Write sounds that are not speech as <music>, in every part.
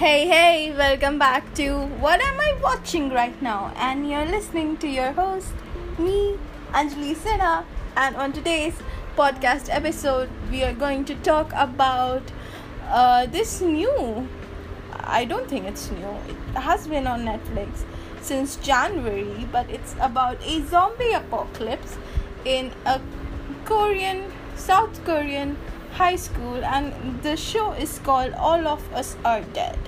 Hey, hey, welcome back to What Am I Watching Right Now? And you're listening to your host, me, Anjali Sinha. And on today's podcast episode, we are going to talk about uh, this new, I don't think it's new, it has been on Netflix since January, but it's about a zombie apocalypse in a Korean, South Korean high school, and the show is called All of Us Are Dead.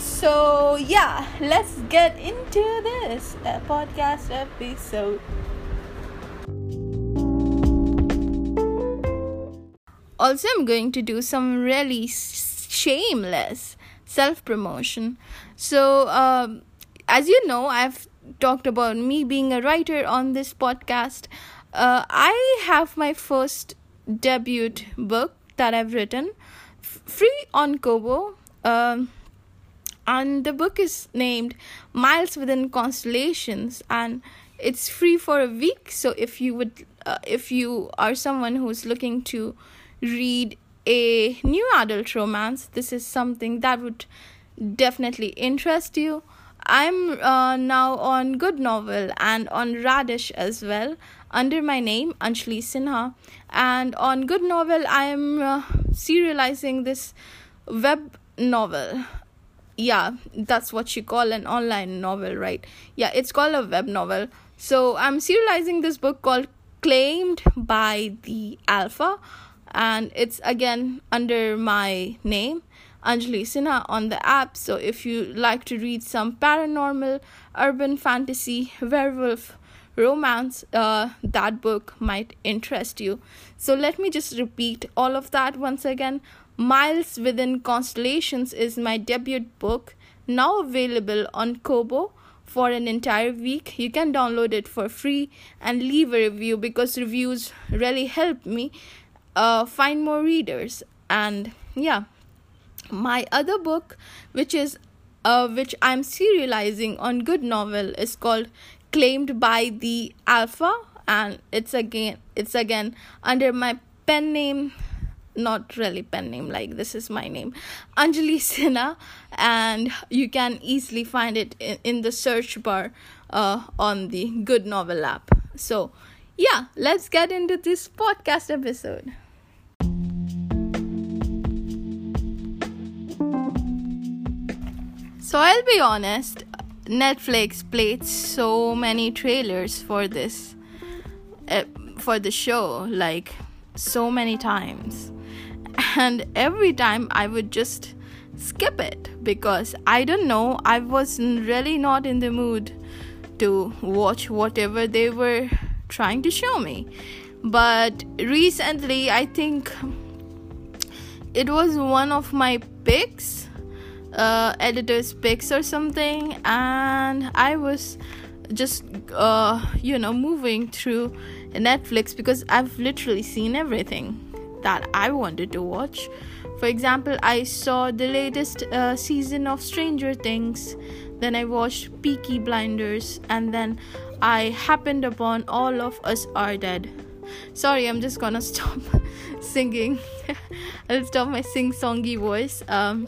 So, yeah, let's get into this uh, podcast episode. Also, I'm going to do some really shameless self promotion. So, um, as you know, I've talked about me being a writer on this podcast. Uh, I have my first debut book that I've written f- free on Kobo. Um, and the book is named Miles Within Constellations and it's free for a week. So if you would uh, if you are someone who's looking to read a new adult romance this is something that would definitely interest you. I'm uh, now on good novel and on radish as well under my name anjali sinha. And on good novel i am uh, serializing this web novel yeah that's what you call an online novel right yeah it's called a web novel so i'm serializing this book called claimed by the alpha and it's again under my name Anjali Sinha on the app. So if you like to read some paranormal, urban fantasy, werewolf romance, uh, that book might interest you. So let me just repeat all of that once again. Miles Within Constellations is my debut book, now available on Kobo for an entire week. You can download it for free and leave a review because reviews really help me uh, find more readers. And yeah, my other book, which is uh, which I'm serializing on Good Novel, is called Claimed by the Alpha, and it's again it's again under my pen name not really pen name like this is my name. Anjali sinha and you can easily find it in, in the search bar uh, on the good novel app. So yeah let's get into this podcast episode. So i'll be honest netflix played so many trailers for this uh, for the show like so many times and every time I would just skip it because I don't know, I was really not in the mood to watch whatever they were trying to show me. But recently, I think it was one of my picks, uh, editor's picks or something, and I was just, uh, you know, moving through Netflix because I've literally seen everything that I wanted to watch. For example, I saw the latest uh, season of Stranger Things, then I watched Peaky Blinders, and then I happened upon All of Us Are Dead. Sorry, I'm just gonna <laughs> stop singing. <laughs> I'll stop my sing songy voice. Um,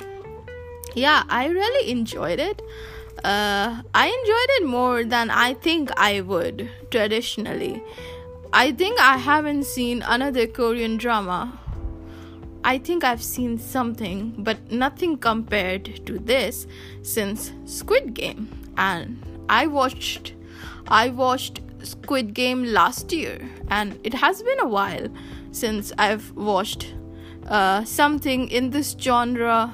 yeah, I really enjoyed it. Uh, I enjoyed it more than I think I would traditionally. I think I haven't seen another Korean drama. I think I've seen something, but nothing compared to this since Squid Game. And I watched I watched Squid Game last year, and it has been a while since I've watched uh, something in this genre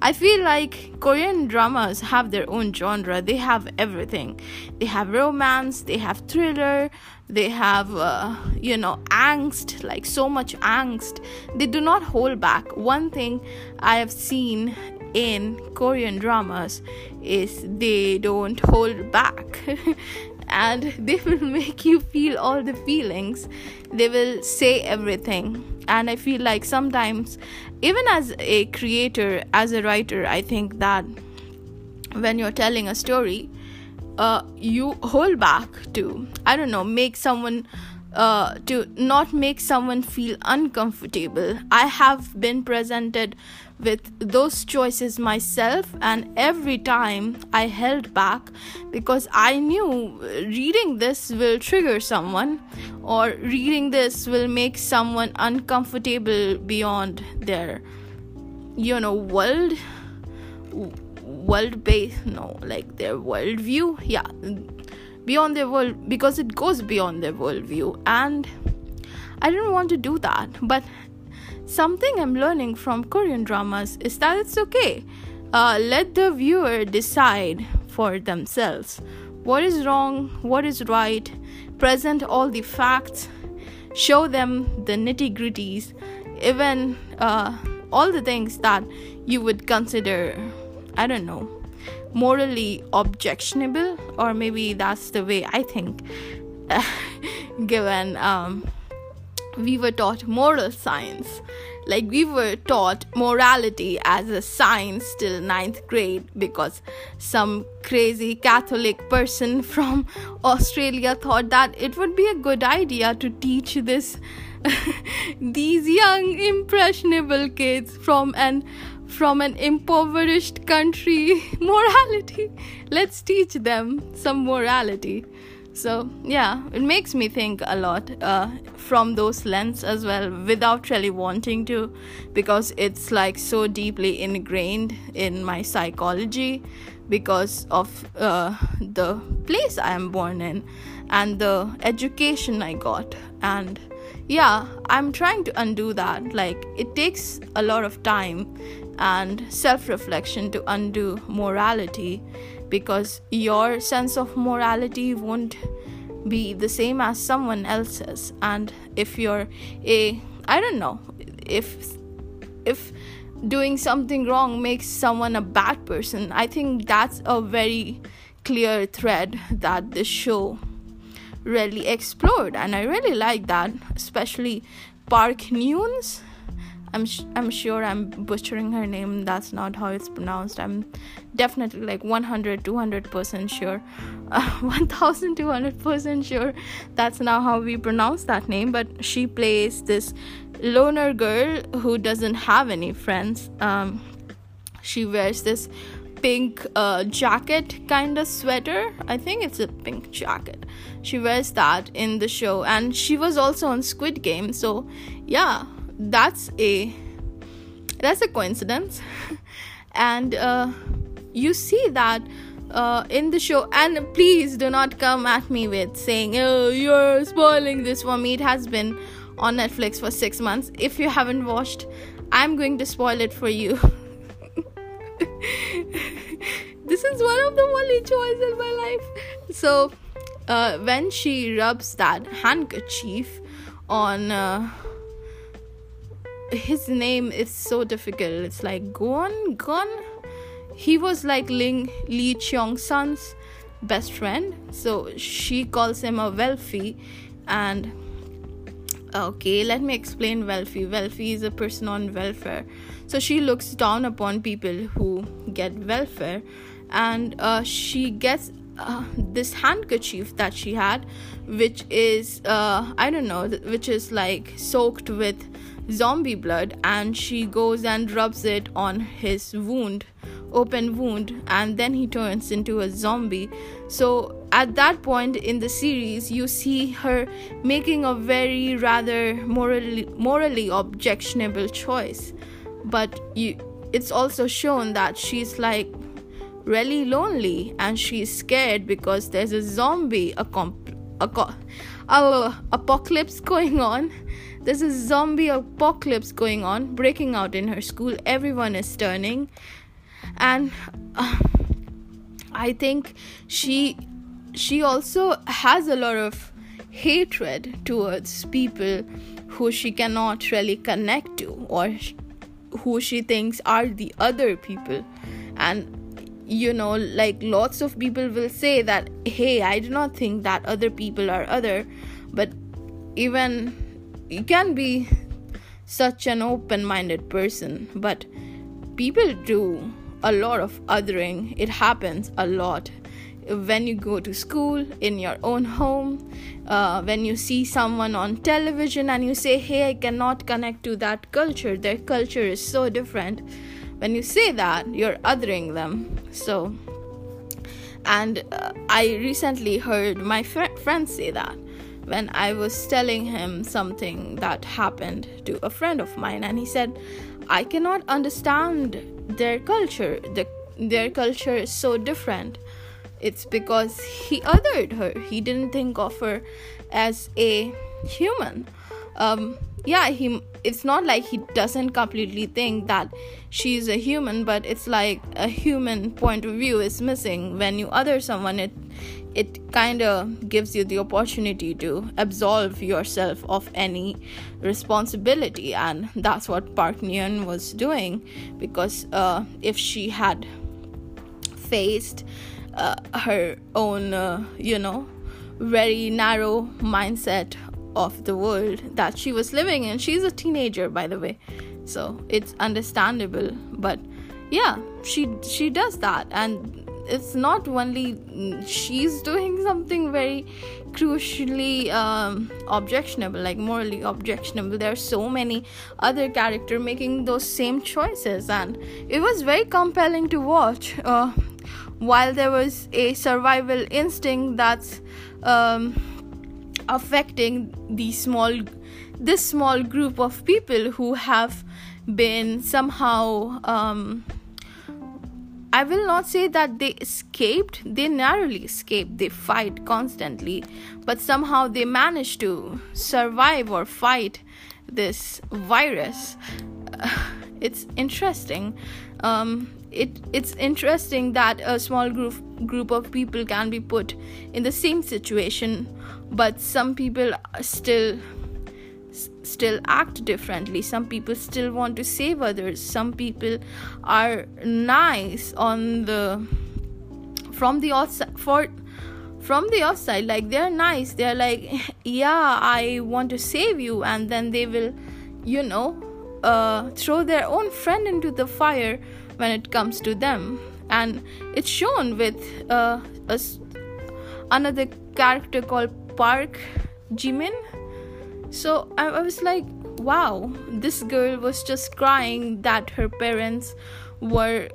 I feel like Korean dramas have their own genre. They have everything. They have romance, they have thriller, they have, uh, you know, angst, like so much angst. They do not hold back. One thing I have seen in Korean dramas is they don't hold back. <laughs> and they will make you feel all the feelings. They will say everything and i feel like sometimes even as a creator as a writer i think that when you're telling a story uh, you hold back to i don't know make someone uh, to not make someone feel uncomfortable. I have been presented with those choices myself, and every time I held back because I knew reading this will trigger someone, or reading this will make someone uncomfortable beyond their, you know, world world based no like their worldview yeah beyond their world because it goes beyond their worldview. And i didn't want to do that but something i'm learning from korean dramas is that it's okay. Uh, let the viewer decide for themselves what is wrong what is right present all the facts show them the nitty gritties even uh, all the things that you would consider I don't know, morally objectionable, or maybe that's the way I think, <laughs> given um, we were taught moral science. Like we were taught morality as a science till ninth grade because some crazy Catholic person <laughs> from Australia thought that it would be a good idea to teach this <laughs> these young impressionable kids from an from an impoverished country <laughs> morality. Let's teach them some morality. So yeah it makes me think a lot uh, from those lens as well without really wanting to because it's like so deeply ingrained in my psychology because of uh, the place i am born in and the education i got and yeah i'm trying to undo that. Like it takes a lot of time and self reflection to undo morality because your sense of morality won't be the same as someone else's. And if you're a i don't know if if doing something wrong makes someone a bad person i think that's a very clear thread that this show really explored and i really like that especially Park Hyun's I'm sh- I'm sure I'm butchering her name. That's not how it's pronounced. I'm definitely like 100 200% sure. <laughs> Uh, 1200% sure that's not how we pronounce that name, but she plays this loner girl who doesn't have any friends. Um she wears this pink uh, jacket kind of sweater. I think it's a pink jacket. She wears that in the show, and she was also on Squid Game. So, yeah, that's a that's a coincidence. <laughs> And uh, you see that uh, in the show and please do not come at me with saying oh you're spoiling this for me. It has been on netflix for six months. If you haven't watched i'm going to spoil it for you. <laughs> This is one of the only choices in my life. So uh, when she rubs that handkerchief on uh, his name is so difficult. It's like Gon Gon. He was like Ling Lee Cheong Sun's best friend, so she calls him a wealthy. And okay, let me explain wealthy. Wealthy is a person on welfare, so she looks down upon people who get welfare, and uh, she gets uh, this handkerchief that she had, which is uh, I don't know, which is like soaked with zombie blood and she goes and rubs it on his wound open wound and then he turns into a zombie. So at that point in the series you see her making a very rather morally morally objectionable choice. But you it's also shown that she's like really lonely and she's scared because there's a zombie a comp- a, co- a, apocalypse going on there's a zombie apocalypse going on, breaking out in her school. Everyone is turning. And uh, I think she she also has a lot of hatred towards people who she cannot really connect to or who she thinks are the other people and you know like lots of people will say that hey i do not think that other people are other but even you can be such an open minded person, but people do a lot of othering. It happens a lot. when you go to school, in your own home, uh, when you see someone on television and you say, Hey, I cannot connect to that culture, their culture is so different. When you say that, you're othering them. So, and uh, I recently heard my fr- friend say that when I was telling him something that happened to a friend of mine, and he said, I cannot understand their culture. The, their culture is so different it's because he othered her he didn't think of her as a human um, yeah he it's not like he doesn't completely think that she's a human but it's like a human point of view is missing. When you other someone it it kind of gives you the opportunity to absolve yourself of any responsibility and that's what park Neon was doing because uh, if she had faced uh, her own, uh, you know, very narrow mindset of the world that she was living in. She's a teenager, by the way, so it's understandable. But yeah, she she does that, and it's not only she's doing something very crucially um, objectionable like morally objectionable there are so many other character making those same choices and it was very compelling to watch uh, while there was a survival instinct that's um, affecting the small this small group of people who have been somehow um, I will not say that they escaped, they narrowly escaped, they fight constantly, but somehow they manage to survive or fight this virus. <sighs> It's interesting. Um, it it's interesting that a small group group of people can be put in the same situation but some people still still act differently. Some people still want to save others. Some people are nice on the from the outside for from the outside like they're nice. They're like <laughs> yeah i want to save you and then they will you know uh, throw their own friend into the fire when it comes to them. And it's shown with uh, a, another character called park jimin. So I, I was like wow this girl was just crying that her parents were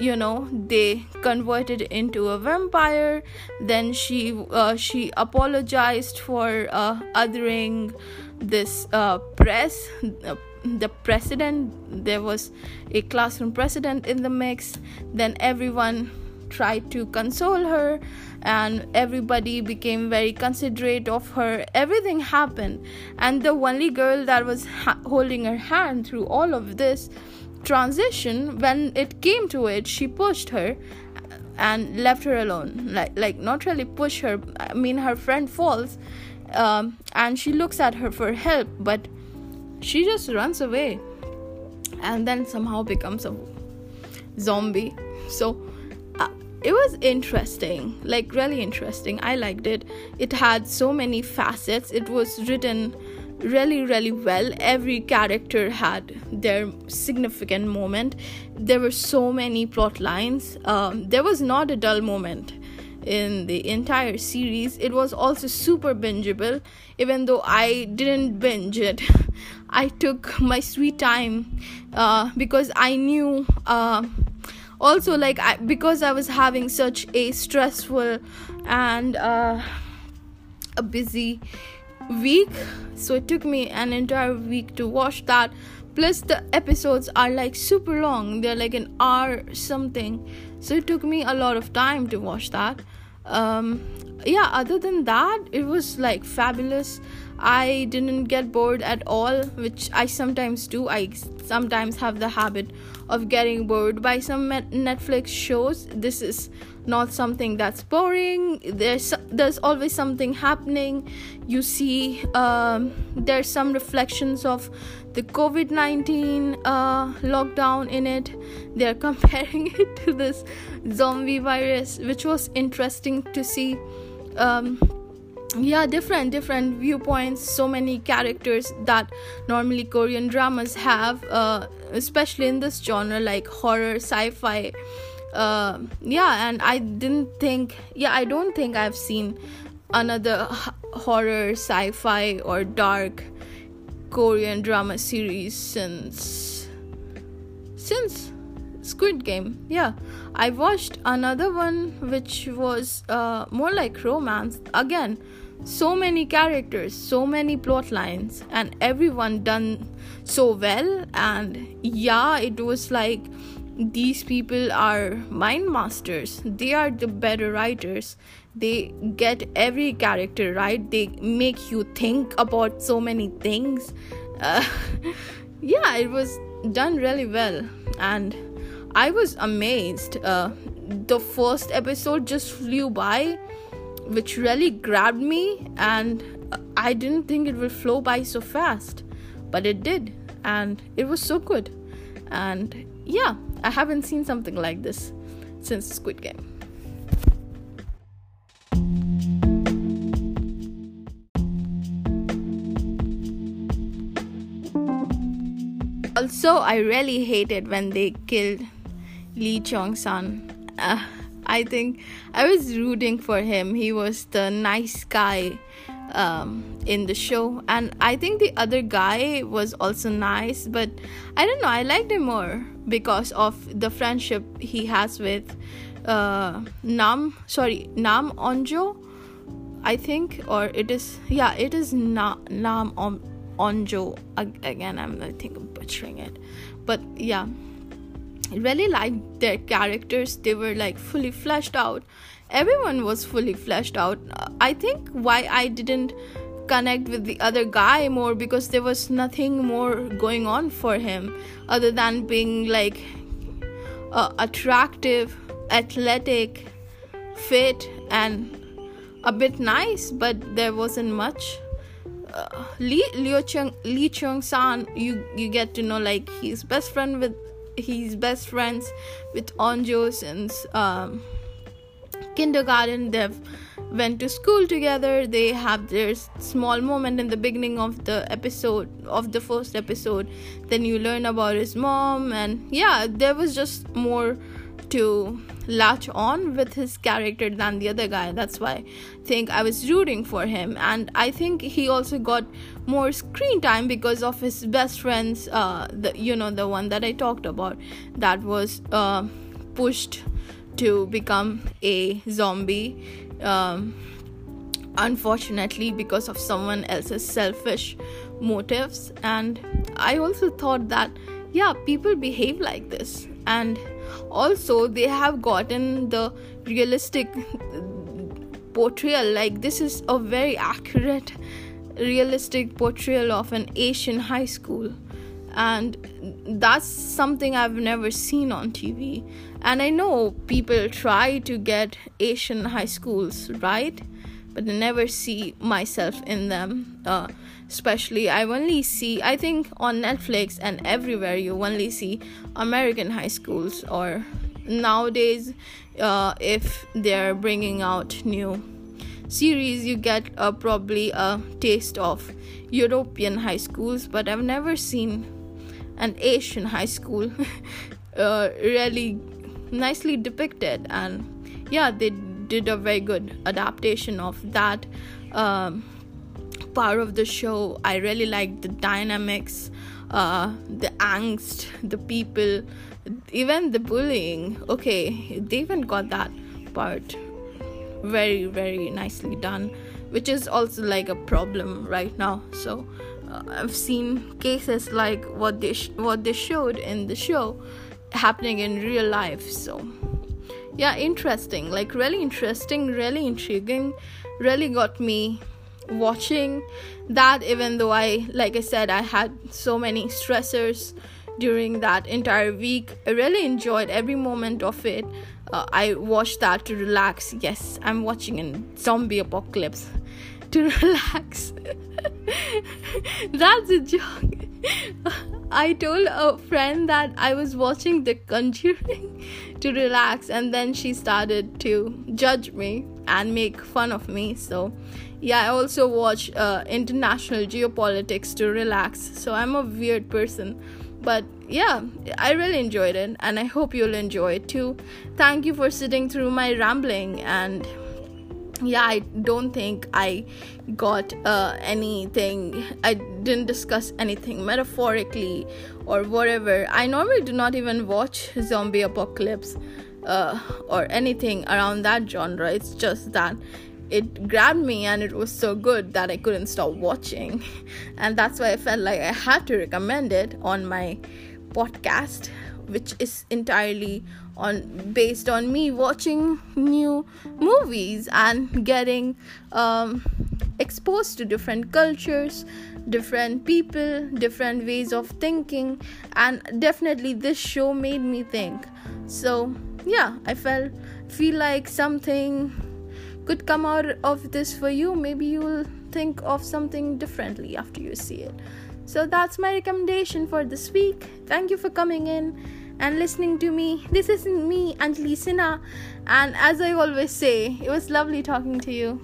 you know they converted into a vampire. Then she uh, she apologized for uh, othering this uh, press uh, the president there was a classroom president in the mix. Then everyone tried to console her and everybody became very considerate of her. Everything happened and the only girl that was ha- holding her hand through all of this transition when it came to it she pushed her and left her alone. Like like not really push her i mean her friend falls um, and she looks at her for help but she just runs away and then somehow becomes a zombie. So uh, it was interesting like really interesting. I liked it. It had so many facets. It was written really really well. Every character had their significant moment. There were so many plot lines. Um, there was not a dull moment in the entire series. It was also super bingeable, even though I didn't binge it. <laughs> I took my sweet time uh, because I knew. Uh, also, like I, because I was having such a stressful and uh, a busy week, so it took me an entire week to watch that. Plus, the episodes are like super long; they're like an hour something so it took me a lot of time to watch that um, yeah other than that it was like fabulous. I didn't get bored at all which i sometimes do. I sometimes have the habit of getting bored by some netflix shows this is not something that's boring there's there's always something happening you see um, there's some reflections of the COVID 19 uh, lockdown in it. They're <laughs> comparing it to this zombie virus, which was interesting to see. Um, yeah, different, different viewpoints, so many characters that normally Korean dramas have, uh, especially in this genre like horror, sci fi. uh, yeah and i didn't think yeah i don't think i've seen another horror sci-fi or dark korean drama series since since squid game. Yeah. I watched another one which was uh, more like romance. Again so many characters so many plot lines and everyone done so well. And yeah it was like these people are mind masters. They are the better writers. They get every character right. They make you think about so many things. <laughs> Uh, <laughs> yeah it was done really well. And i was amazed uh, the first episode just flew by which really grabbed me and i didn't think it would flow by so fast but it did and it was so good and yeah I haven't seen something like this since Squid Game. Also, I really hated when they killed Lee Chong Sun. Uh, I think I was rooting for him. He was the nice guy um, in the show, and I think the other guy was also nice, but I don't know. I liked him more because of the friendship he has with uh, Nam. Sorry, Nam Onjo. I think, or it is yeah, it is Na- Nam on- Onjo. Again, I'm I think I'm butchering it, but yeah. Really liked their characters. They were like fully fleshed out. Everyone was fully fleshed out. I think why I didn't connect with the other guy more because there was nothing more going on for him other than being like uh, attractive, athletic, fit, and a bit nice, but there wasn't much. Uh, Lee Liu Chung Lee Chung San, you you get to know like he's best friend with he's best friends with Onjo since um, kindergarten. They've went to school together they have their small moment in the beginning of the episode of the first episode then you learn about his mom and yeah there was just more to latch on with his character than the other guy. That's why i think i was rooting for him. And i think he also got more screen time because of his best friends uh the you know the one that i talked about that was uh pushed to become a zombie um, unfortunately because of someone else's selfish motives. And i also thought that yeah people behave like this. And also they have gotten the realistic portrayal like this is a very accurate realistic portrayal of an asian high school and that's something I've never seen on TV. And I know people try to get Asian high schools right, but I never see myself in them. Uh, especially, I only see, I think on Netflix and everywhere, you only see American high schools, or nowadays, uh, if they're bringing out new series, you get uh, probably a taste of European high schools, but I've never seen an Asian high school <laughs> uh, really nicely depicted and yeah they did a very good adaptation of that um, part of the show i really liked the dynamics uh, the angst the people even the bullying okay they even got that part very very nicely done which is also like a problem right now so uh, I've seen cases like what they sh- what they showed in the show happening in real life. So yeah, interesting. Like really interesting, really intriguing. Really got me watching that even though I like I said I had so many stressors during that entire week. I really enjoyed every moment of it. Uh, I watched that to relax. Yes, I'm watching a zombie apocalypse <laughs> to relax. <laughs> That's a joke. <laughs> I told a friend that I was watching The Conjuring <laughs> to relax, and then she started to judge me and make fun of me. So, yeah, I also watch uh, international geopolitics to relax. So, I'm a weird person. but yeah i really enjoyed it and i hope you'll enjoy it too thank you for sitting through my rambling and yeah i don't think i got uh, anything. I didn't discuss anything metaphorically or whatever. I normally do not even watch zombie apocalypse uh, or anything around that genre. It's just that it grabbed me and it was so good that I couldn't stop watching. <laughs> And that's why I felt like I had to recommend it on my podcast, which is entirely on based on me watching new movies and getting um, exposed to different cultures different people different ways of thinking and definitely this show made me think so yeah i felt feel like something could come out of this for you. Maybe you will think of something differently after you see it. So that's my recommendation for this week. Thank you for coming in and listening to me. This is me, Anjali Sinha, and as I always say, it was lovely talking to you.